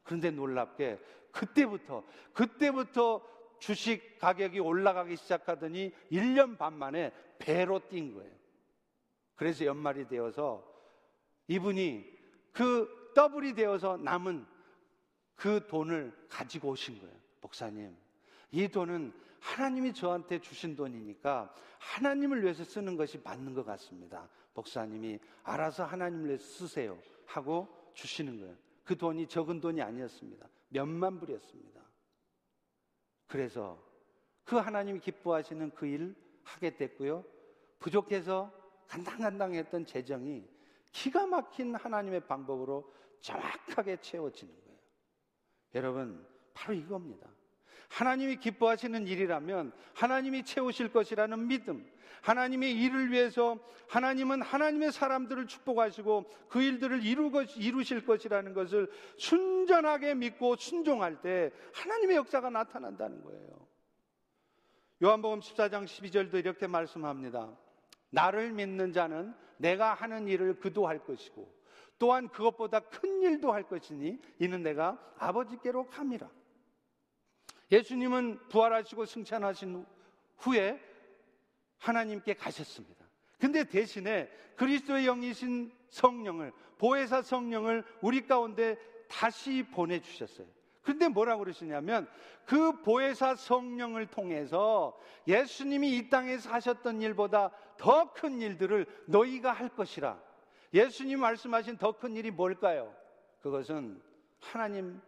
그런데 놀랍게 그때부터 그때부터 주식 가격이 올라가기 시작하더니 1년 반 만에 배로 뛴 거예요. 그래서 연말이 되어서 이분이 그 더블이 되어서 남은 그 돈을 가지고 오신 거예요. 목사님, 이 돈은 하나님이 저한테 주신 돈이니까 하나님을 위해서 쓰는 것이 맞는 것 같습니다. 목사님이 알아서 하나님을 위해서 쓰세요. 하고 주시는 거예요. 그 돈이 적은 돈이 아니었습니다. 몇만 불이었습니다. 그래서 그 하나님이 기뻐하시는 그 일 하게 됐고요. 부족해서 간당간당했던 재정이 기가 막힌 하나님의 방법으로 정확하게 채워지는 거예요. 여러분, 바로 이겁니다. 하나님이 기뻐하시는 일이라면 하나님이 채우실 것이라는 믿음, 하나님의 일을 위해서 하나님은 하나님의 사람들을 축복하시고 그 일들을 이루고, 이루 실 것이라는 것을 순전하게 믿고 순종할 때 하나님의 역사가 나타난다는 거예요. 요한복음 14장 12절도 이렇게 말씀합니다. 나를 믿는 자는 내가 하는 일을 그도 할 것이고 또한 그것보다 큰 일도 할 것이니 이는 내가 아버지께로 감이라. 예수님은 부활하시고 승천하신 후에 하나님께 가셨습니다. 근데 대신에 그리스도의 영이신 성령을 보혜사 성령을 우리 가운데 다시 보내 주셨어요. 근데 뭐라고 그러시냐면 그 보혜사 성령을 통해서 예수님이 이 땅에서 하셨던 일보다 더 큰 일들을 너희가 할 것이라. 예수님 말씀하신 더 큰 일이 뭘까요? 그것은 하나님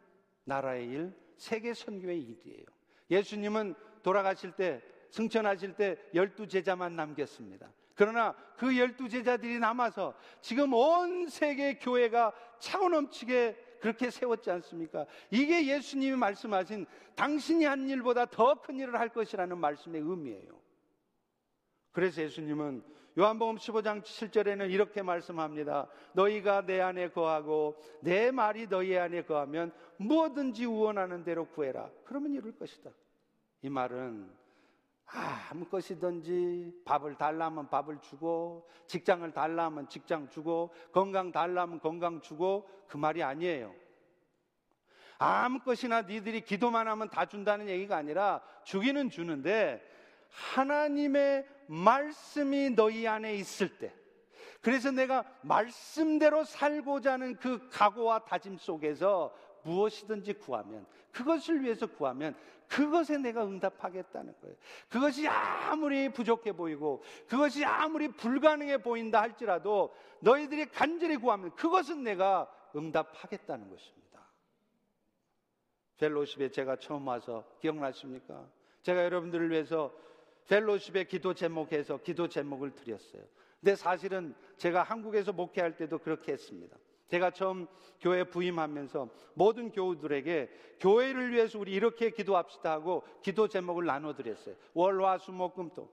나라의 일, 세계 선교의 일이에요. 예수님은 돌아가실 때 승천하실 때 열두 제자만 남겼습니다. 그러나 그 열두 제자들이 남아서 지금 온 세계 교회가 차고 넘치게 그렇게 세웠지 않습니까? 이게 예수님이 말씀하신 당신이 한 일보다 더 큰 일을 할 것이라는 말씀의 의미예요. 그래서 예수님은 요한복음 15장 7절에는 이렇게 말씀합니다. 너희가 내 안에 거하고 내 말이 너희 안에 거하면 무엇든지 우원하는 대로 구해라. 그러면 이룰 것이다. 이 말은 아무 것이든지 밥을 달라면 밥을 주고 직장을 달라면 직장 주고 건강 달라면 건강 주고 그 말이 아니에요. 아무 것이나 니들이 기도만 하면 다 준다는 얘기가 아니라 주기는 주는데 하나님의 말씀이 너희 안에 있을 때 그래서 내가 말씀대로 살고자 하는 그 각오와 다짐 속에서 무엇이든지 구하면 그것을 위해서 구하면 그것에 내가 응답하겠다는 거예요. 그것이 아무리 부족해 보이고 그것이 아무리 불가능해 보인다 할지라도 너희들이 간절히 구하면 그것은 내가 응답하겠다는 것입니다. 펠로십에 제가 처음 와서 기억나십니까? 제가 여러분들을 위해서 펠로십의 기도 제목에서 기도 제목을 드렸어요. 근데 사실은 제가 한국에서 목회할 때도 그렇게 했습니다. 제가 처음 교회 부임하면서 모든 교우들에게 교회를 위해서 우리 이렇게 기도합시다 하고 기도 제목을 나눠드렸어요. 월화 수목금토.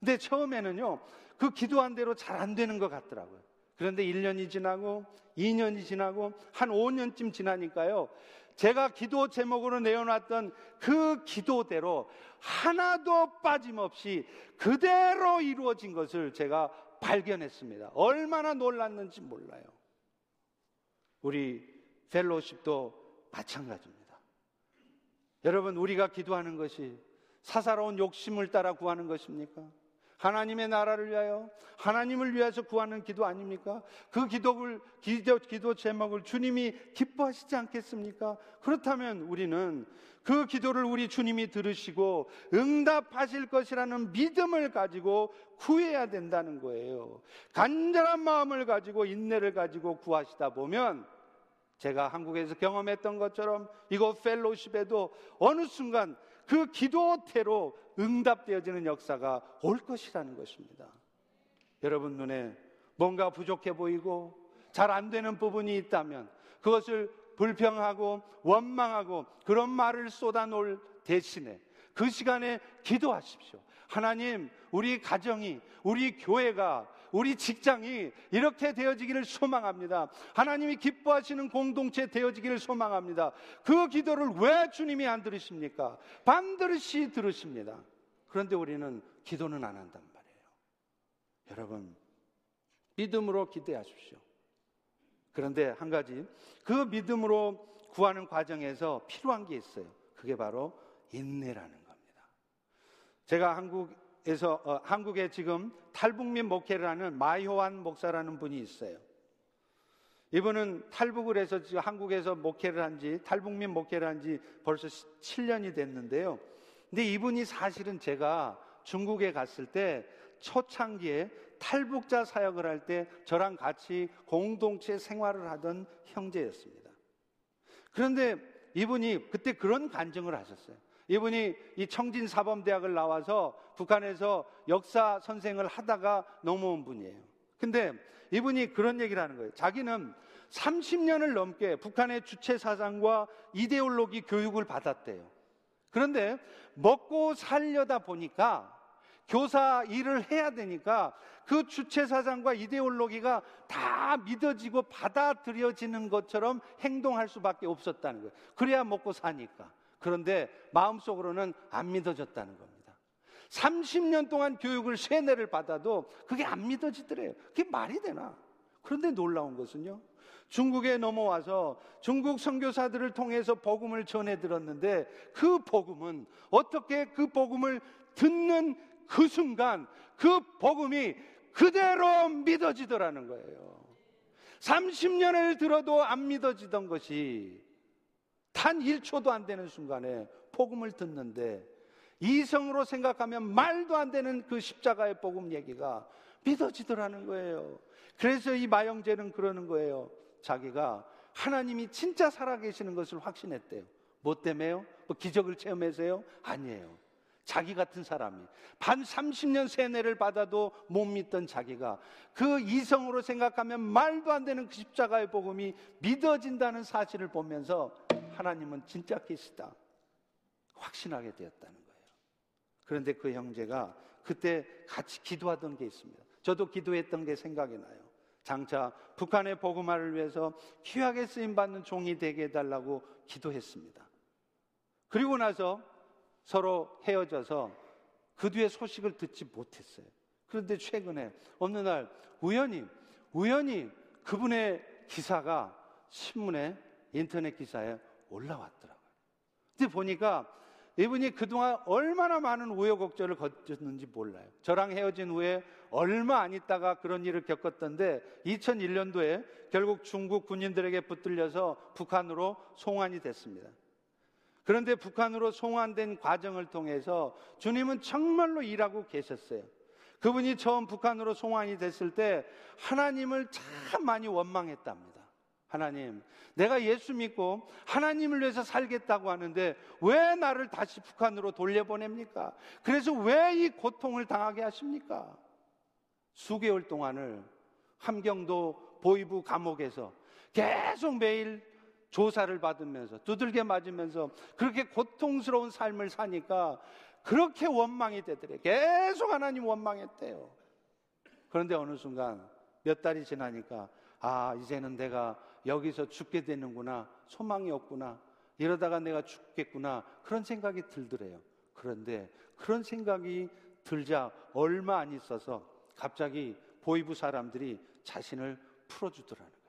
근데 처음에는요, 그 기도한 대로 잘 안 되는 것 같더라고요. 그런데 1년이 지나고 2년이 지나고 한 5년쯤 지나니까요. 제가 기도 제목으로 내어놨던 그 기도대로 하나도 빠짐없이 그대로 이루어진 것을 제가 발견했습니다. 얼마나 놀랐는지 몰라요. 우리 펠로십도 마찬가지입니다. 여러분, 우리가 기도하는 것이 사사로운 욕심을 따라 구하는 것입니까? 하나님의 나라를 위하여 하나님을 위해서 구하는 기도 아닙니까? 그 기도를 기도, 기도 제목을 주님이 기뻐하시지 않겠습니까? 그렇다면 우리는 그 기도를 우리 주님이 들으시고 응답하실 것이라는 믿음을 가지고 구해야 된다는 거예요. 간절한 마음을 가지고 인내를 가지고 구하시다 보면 제가 한국에서 경험했던 것처럼 이곳 펠로십에도 어느 순간 그 기도태로 응답되어지는 역사가 올 것이라는 것입니다. 여러분 눈에 뭔가 부족해 보이고 잘 안 되는 부분이 있다면 그것을 불평하고 원망하고 그런 말을 쏟아놓을 대신에 그 시간에 기도하십시오. 하나님, 우리 가정이, 우리 교회가 우리 직장이 이렇게 되어지기를 소망합니다. 하나님이 기뻐하시는 공동체 되어지기를 소망합니다. 그 기도를 왜 주님이 안 들으십니까? 반드시 들으십니다. 그런데 우리는 기도는 안 한단 말이에요. 여러분, 믿음으로 기대하십시오. 그런데 한 가지, 그 믿음으로 구하는 과정에서 필요한 게 있어요. 그게 바로 인내라는 겁니다. 제가 한국 에서 어, 한국에 지금 탈북민 목회를 하는 마효환 목사라는 분이 있어요. 이분은 탈북을 해서 지금 한국에서 목회를 한 지, 탈북민 목회를 한 지 벌써 7년이 됐는데요. 근데 이분이 사실은 제가 중국에 갔을 때 초창기에 탈북자 사역을 할 때 저랑 같이 공동체 생활을 하던 형제였습니다. 그런데 이분이 그때 그런 간증을 하셨어요. 이분이 이 청진사범대학을 나와서 북한에서 역사 선생을 하다가 넘어온 분이에요. 근데 이분이 그런 얘기를 하는 거예요. 자기는 30년을 넘게 북한의 주체 사상과 이데올로기 교육을 받았대요. 그런데 먹고 살려다 보니까 교사 일을 해야 되니까 그 주체 사상과 이데올로기가 다 믿어지고 받아들여지는 것처럼 행동할 수밖에 없었다는 거예요. 그래야 먹고 사니까. 그런데 마음속으로는 안 믿어졌다는 겁니다. 30년 동안 교육을 세뇌를 받아도 그게 안 믿어지더래요. 그게 말이 되나? 그런데 놀라운 것은요. 중국에 넘어와서 중국 선교사들을 통해서 복음을 전해 들었는데 그 복음은 어떻게 그 복음을 듣는 그 순간 그 복음이 그대로 믿어지더라는 거예요. 30년을 들어도 안 믿어지던 것이 단 1초도 안 되는 순간에 복음을 듣는데 이성으로 생각하면 말도 안 되는 그 십자가의 복음 얘기가 믿어지더라는 거예요. 그래서 이 마영재는 그러는 거예요. 자기가 하나님이 진짜 살아계시는 것을 확신했대요. 뭐 때문에요? 뭐 기적을 체험해서요? 아니에요. 자기 같은 사람이 반 30년 세뇌를 받아도 못 믿던 자기가 그 이성으로 생각하면 말도 안 되는 그 십자가의 복음이 믿어진다는 사실을 보면서 하나님은 진짜 계시다. 확신하게 되었다는 거예요. 그런데 그 형제가 그때 같이 기도하던 게 있습니다. 저도 기도했던 게 생각이 나요. 장차 북한의 복음화를 위해서 귀하게 쓰임 받는 종이 되게 해달라고 기도했습니다. 그리고 나서 서로 헤어져서 그 뒤에 소식을 듣지 못했어요. 그런데 최근에 어느 날 우연히 우연히 그분의 기사가 신문에 인터넷 기사에 올라왔더라고요. 근데 보니까 이분이 그동안 얼마나 많은 우여곡절을 거쳤는지 몰라요. 저랑 헤어진 후에 얼마 안 있다가 그런 일을 겪었던데 2001년도에 결국 중국 군인들에게 붙들려서 북한으로 송환이 됐습니다. 그런데 북한으로 송환된 과정을 통해서 주님은 정말로 일하고 계셨어요. 그분이 처음 북한으로 송환이 됐을 때 하나님을 참 많이 원망했답니다. 하나님, 내가 예수 믿고 하나님을 위해서 살겠다고 하는데 왜 나를 다시 북한으로 돌려보냅니까? 그래서 왜 이 고통을 당하게 하십니까? 수개월 동안을 함경도 보이부 감옥에서 계속 매일 조사를 받으면서 두들겨 맞으면서 그렇게 고통스러운 삶을 사니까 그렇게 원망이 되더래. 계속 하나님 원망했대요. 그런데 어느 순간 몇 달이 지나니까 아, 이제는 내가 여기서 죽게 되는구나. 소망이 없구나. 이러다가 내가 죽겠구나. 그런 생각이 들더래요. 그런데 그런 생각이 들자 얼마 안 있어서 갑자기 보이부 사람들이 자신을 풀어주더라는 거예요.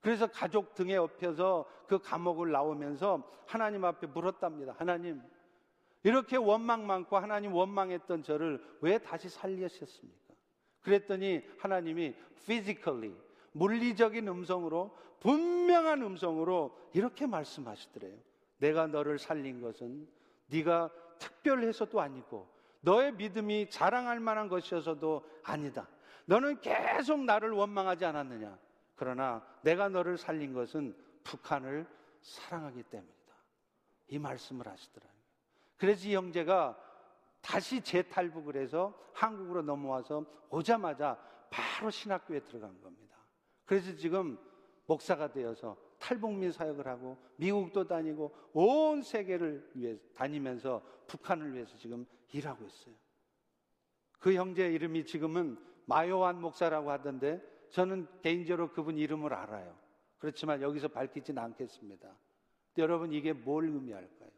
그래서 가족 등에 업혀서 그 감옥을 나오면서 하나님 앞에 물었답니다. 하나님, 이렇게 원망 많고 하나님 원망했던 저를 왜 다시 살리셨습니까? 그랬더니 하나님이 physically 물리적인 음성으로 분명한 음성으로 이렇게 말씀하시더래요. 내가 너를 살린 것은 네가 특별해서도 아니고 너의 믿음이 자랑할 만한 것이어서도 아니다. 너는 계속 나를 원망하지 않았느냐? 그러나 내가 너를 살린 것은 북한을 사랑하기 때문이다. 이 말씀을 하시더라고요. 그래서 이 형제가 다시 재탈북을 해서 한국으로 넘어와서 오자마자 바로 신학교에 들어간 겁니다. 그래서 지금 목사가 되어서 탈북민 사역을 하고 미국도 다니고 온 세계를 위해 다니면서 북한을 위해서 지금 일하고 있어요. 그 형제 이름이 지금은 마요한 목사라고 하던데 저는 개인적으로 그분 이름을 알아요. 그렇지만 여기서 밝히지는 않겠습니다. 여러분 이게 뭘 의미할까요?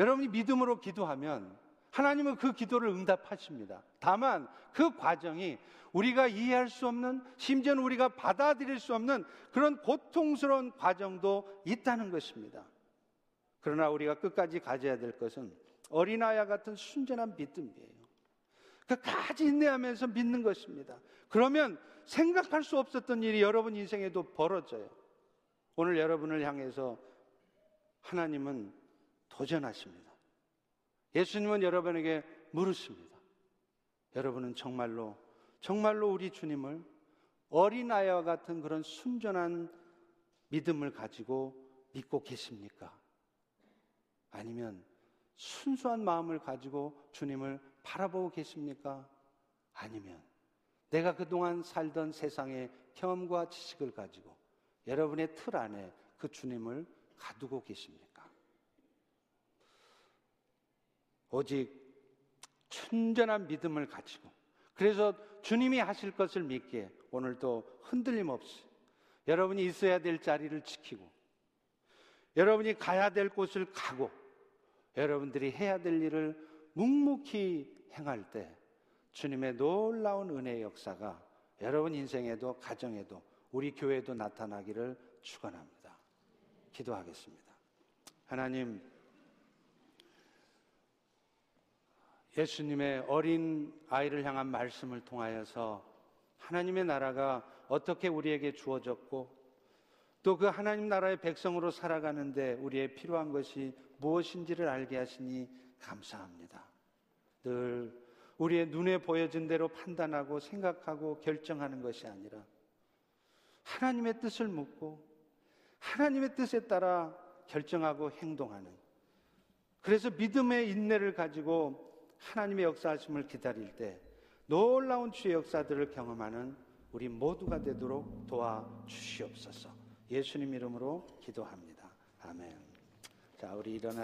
여러분이 믿음으로 기도하면 하나님은 그 기도를 응답하십니다. 다만 그 과정이 우리가 이해할 수 없는 심지어는 우리가 받아들일 수 없는 그런 고통스러운 과정도 있다는 것입니다. 그러나 우리가 끝까지 가져야 될 것은 어린아이와 같은 순전한 믿음이에요. 끝까지 인내하면서 믿는 것입니다. 그러면 생각할 수 없었던 일이 여러분 인생에도 벌어져요. 오늘 여러분을 향해서 하나님은 도전하십니다. 예수님은 여러분에게 물으십니다. 여러분은 정말로, 정말로 우리 주님을 어린아이와 같은 그런 순전한 믿음을 가지고 믿고 계십니까? 아니면 순수한 마음을 가지고 주님을 바라보고 계십니까? 아니면 내가 그동안 살던 세상의 경험과 지식을 가지고 여러분의 틀 안에 그 주님을 가두고 계십니까? 오직 순전한 믿음을 가지고 그래서 주님이 하실 것을 믿기에 오늘도 흔들림 없이 여러분이 있어야 될 자리를 지키고 여러분이 가야 될 곳을 가고 여러분들이 해야 될 일을 묵묵히 행할 때 주님의 놀라운 은혜의 역사가 여러분 인생에도 가정에도 우리 교회에도 나타나기를 축원합니다. 기도하겠습니다. 하나님 예수님의 어린 아이를 향한 말씀을 통하여서 하나님의 나라가 어떻게 우리에게 주어졌고 또 그 하나님 나라의 백성으로 살아가는데 우리의 필요한 것이 무엇인지를 알게 하시니 감사합니다. 늘 우리의 눈에 보여진 대로 판단하고 생각하고 결정하는 것이 아니라 하나님의 뜻을 묻고 하나님의 뜻에 따라 결정하고 행동하는 그래서 믿음의 인내를 가지고 하나님의 역사하심을 기다릴 때 놀라운 주의 역사들을 경험하는 우리 모두가 되도록 도와 주시옵소서. 예수님 이름으로 기도합니다. 아멘. 자, 우리 일어나